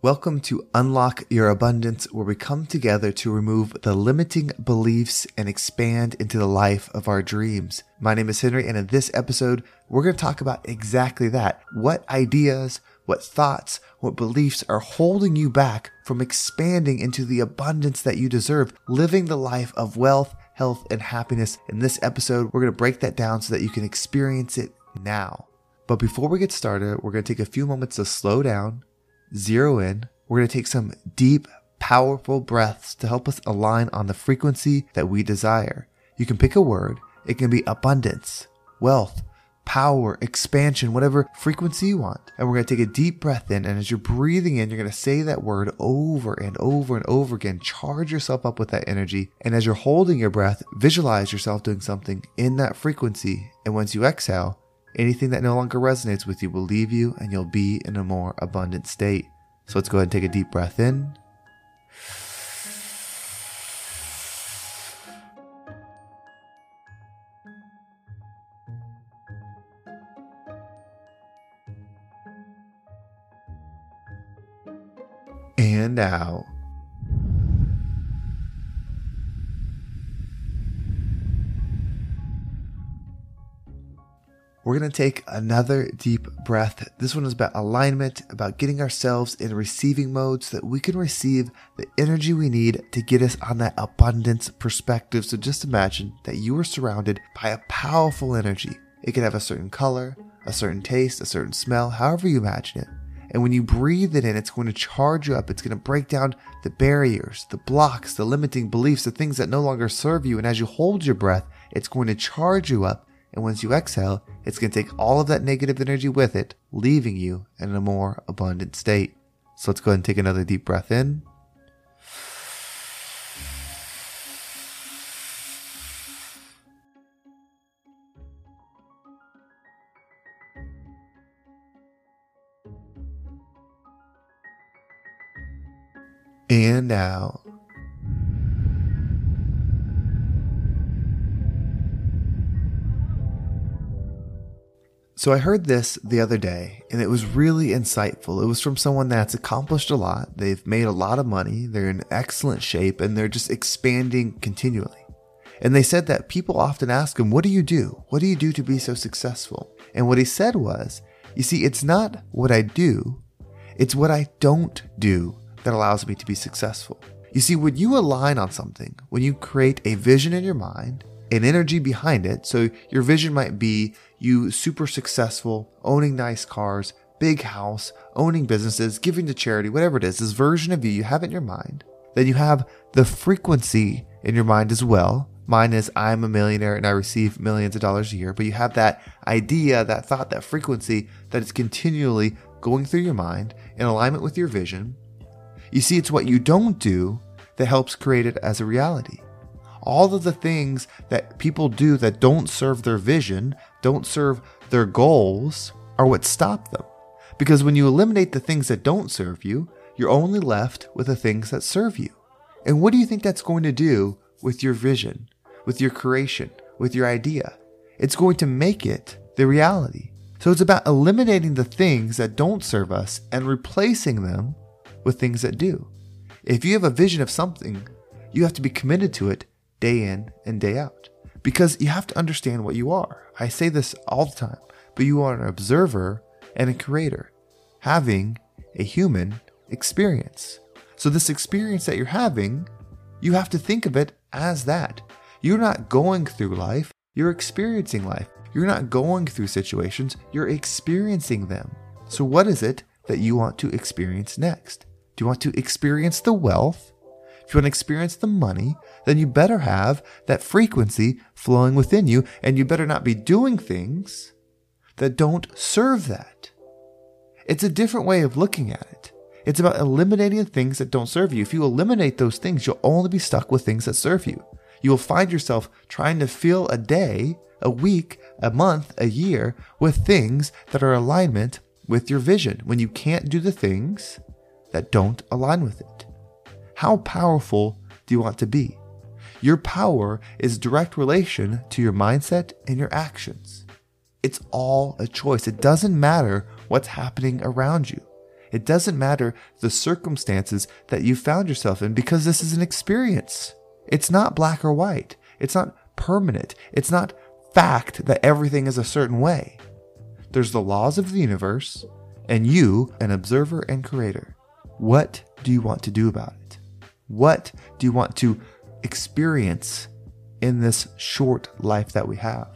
Welcome to Unlock Your Abundance, where we come together to remove the limiting beliefs and expand into the life of our dreams. My name is Henry, and in this episode, we're going to talk about exactly that. What ideas, what thoughts, what beliefs are holding you back from expanding into the abundance that you deserve, living the life of wealth, health, and happiness. In this episode, we're going to break that down so that you can experience it now. But before we get started, we're going to take a few moments to slow down zero in. We're going to take some deep, powerful breaths to help us align on the frequency that we desire. You can pick a word. It can be abundance, wealth, power, expansion, whatever frequency you want. And we're going to take a deep breath in. And as you're breathing in, you're going to say that word over and over and over again. Charge yourself up with that energy. And as you're holding your breath, visualize yourself doing something in that frequency. And once you exhale, Anything that no longer resonates with you will leave you and you'll be in a more abundant state. So let's go ahead and take a deep breath in. And out. We're going to take another deep breath. This one is about alignment, about getting ourselves in receiving mode so that we can receive the energy we need to get us on that abundance perspective. So just imagine that you are surrounded by a powerful energy. It can have a certain color, a certain taste, a certain smell, however you imagine it. And when you breathe it in, it's going to charge you up. It's going to break down the barriers, the blocks, the limiting beliefs, the things that no longer serve you. And as you hold your breath, it's going to charge you up and once you exhale, it's going to take all of that negative energy with it, leaving you in a more abundant state. So let's go ahead and take another deep breath in. And out. So I heard this the other day and it was really insightful. It was from someone that's accomplished a lot. They've made a lot of money. They're in excellent shape and they're just expanding continually. And they said that people often ask him, What do you do? What do you do to be so successful? And what he said was, You see, it's not what I do, it's what I don't do that allows me to be successful. You see, when you align on something, when you create a vision in your mind, an energy behind it. So your vision might be you super successful, owning nice cars, big house, owning businesses, giving to charity, whatever it is, this version of you you have in your mind. Then you have the frequency in your mind as well. Mine is I'm a millionaire and I receive millions of dollars a year, but you have that idea, that thought, that frequency that is continually going through your mind in alignment with your vision. You see, it's what you don't do that helps create it as a reality all of the things that people do that don't serve their vision, don't serve their goals, are what stop them. Because when you eliminate the things that don't serve you, you're only left with the things that serve you. And what do you think that's going to do with your vision, with your creation, with your idea? It's going to make it the reality. So it's about eliminating the things that don't serve us and replacing them with things that do. If you have a vision of something, you have to be committed to it day in and day out. Because you have to understand what you are. I say this all the time, but you are an observer and a creator, having a human experience. So, this experience that you're having, you have to think of it as that. You're not going through life, you're experiencing life. You're not going through situations, you're experiencing them. So, what is it that you want to experience next? Do you want to experience the wealth if you want to experience the money, then you better have that frequency flowing within you, and you better not be doing things that don't serve that. It's a different way of looking at it. It's about eliminating things that don't serve you. If you eliminate those things, you'll only be stuck with things that serve you. You will find yourself trying to fill a day, a week, a month, a year with things that are alignment with your vision when you can't do the things that don't align with it. How powerful do you want to be? Your power is direct relation to your mindset and your actions. It's all a choice. It doesn't matter what's happening around you. It doesn't matter the circumstances that you found yourself in because this is an experience. It's not black or white. It's not permanent. It's not fact that everything is a certain way. There's the laws of the universe, and you, an observer and creator. What do you want to do about it? What do you want to experience in this short life that we have?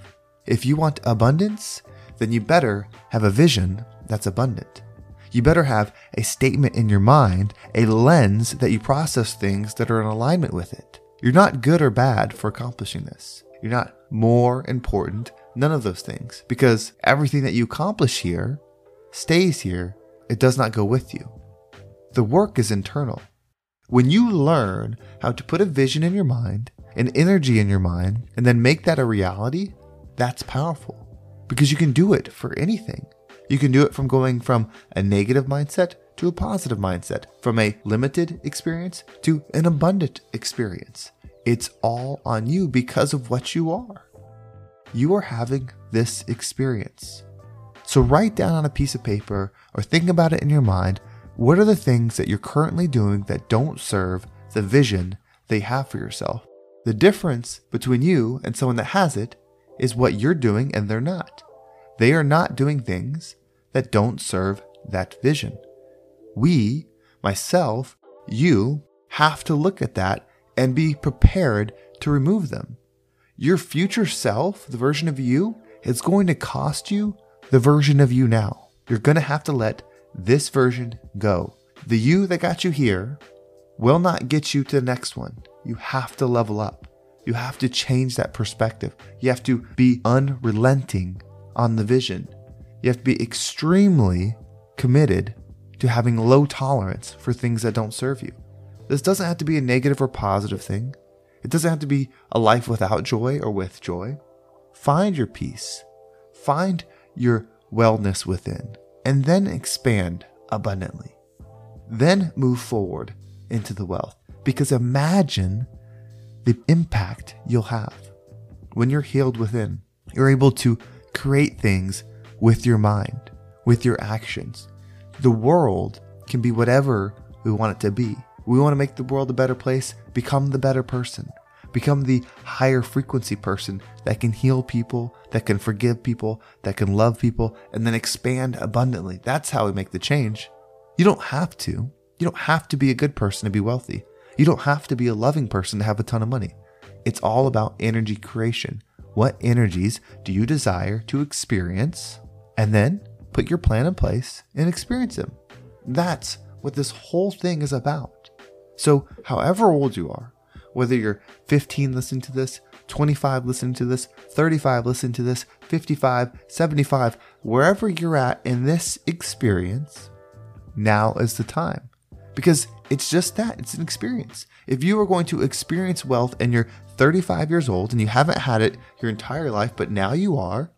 If you want abundance, then you better have a vision that's abundant. You better have a statement in your mind, a lens that you process things that are in alignment with it. You're not good or bad for accomplishing this. You're not more important, none of those things, because everything that you accomplish here stays here. It does not go with you. The work is internal. When you learn how to put a vision in your mind, an energy in your mind, and then make that a reality, that's powerful because you can do it for anything. You can do it from going from a negative mindset to a positive mindset, from a limited experience to an abundant experience. It's all on you because of what you are. You are having this experience. So write down on a piece of paper or think about it in your mind what are the things that you're currently doing that don't serve the vision they have for yourself? The difference between you and someone that has it is what you're doing and they're not. They are not doing things that don't serve that vision. We, myself, you, have to look at that and be prepared to remove them. Your future self, the version of you, is going to cost you the version of you now. You're going to have to let this version go. The you that got you here will not get you to the next one. You have to level up. You have to change that perspective. You have to be unrelenting on the vision. You have to be extremely committed to having low tolerance for things that don't serve you. This doesn't have to be a negative or positive thing. It doesn't have to be a life without joy or with joy. Find your peace. Find your wellness within and then expand abundantly. Then move forward into the wealth because imagine the impact you'll have when you're healed within. You're able to create things with your mind, with your actions. The world can be whatever we want it to be. We want to make the world a better place, become the better person, become the higher frequency person that can heal people, that can forgive people, that can love people, and then expand abundantly. That's how we make the change. You don't have to. You don't have to be a good person to be wealthy. You don't have to be a loving person to have a ton of money. It's all about energy creation. What energies do you desire to experience? And then put your plan in place and experience them. That's what this whole thing is about. So, however old you are, whether you're 15 listening to this, 25 listening to this, 35 listening to this, 55, 75, wherever you're at in this experience, now is the time. Because it's just that, it's an experience. If you are going to experience wealth and you're 35 years old and you haven't had it your entire life, but now you are,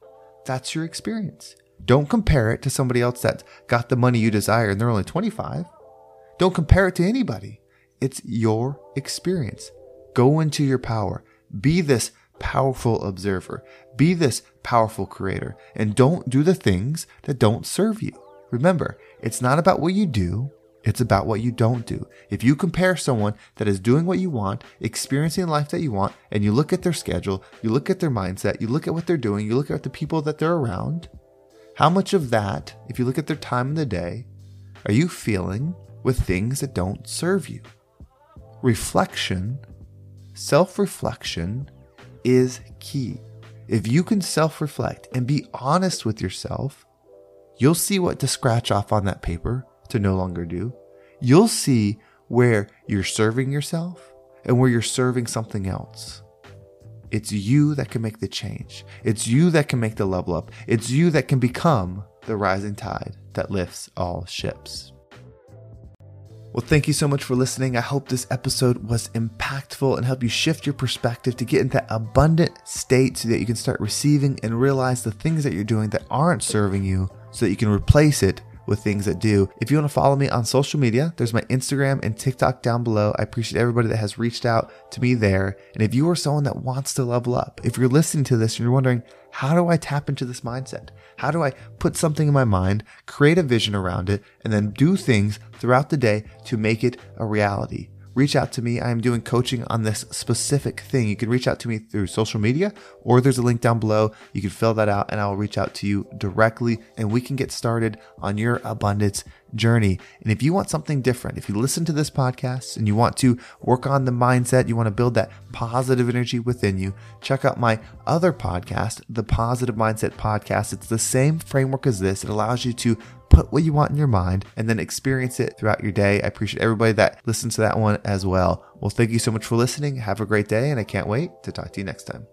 that's your experience. Don't compare it to somebody else that's got the money you desire and they're only 25. Don't compare it to anybody. It's your experience. Go into your power. Be this powerful observer. Be this powerful creator. And don't do the things that don't serve you. Remember, it's not about what you do, it's about what you don't do. If you compare someone that is doing what you want, experiencing life that you want, and you look at their schedule, you look at their mindset, you look at what they're doing, you look at the people that they're around, how much of that, if you look at their time in the day, are you feeling with things that don't serve you? Reflection, self reflection, is key. If you can self reflect and be honest with yourself, you'll see what to scratch off on that paper to no longer do. You'll see where you're serving yourself and where you're serving something else. It's you that can make the change. It's you that can make the level up. It's you that can become the rising tide that lifts all ships. Well, thank you so much for listening. I hope this episode was impactful and help you shift your perspective to get into that abundant state so that you can start receiving and realize the things that you're doing that aren't serving you so that you can replace it with things that do. If you want to follow me on social media, there's my Instagram and TikTok down below. I appreciate everybody that has reached out to me there. And if you are someone that wants to level up, if you're listening to this and you're wondering, how do I tap into this mindset? How do I put something in my mind, create a vision around it, and then do things throughout the day to make it a reality? reach out to me. I am doing coaching on this specific thing. You can reach out to me through social media or there's a link down below. You can fill that out and I will reach out to you directly and we can get started on your abundance journey. And if you want something different, if you listen to this podcast and you want to work on the mindset, you want to build that positive energy within you, check out my other podcast, the Positive Mindset Podcast. It's the same framework as this. It allows you to put what you want in your mind and then experience it throughout your day. I appreciate everybody that listens to that one as well. Well, thank you so much for listening. Have a great day, and I can't wait to talk to you next time.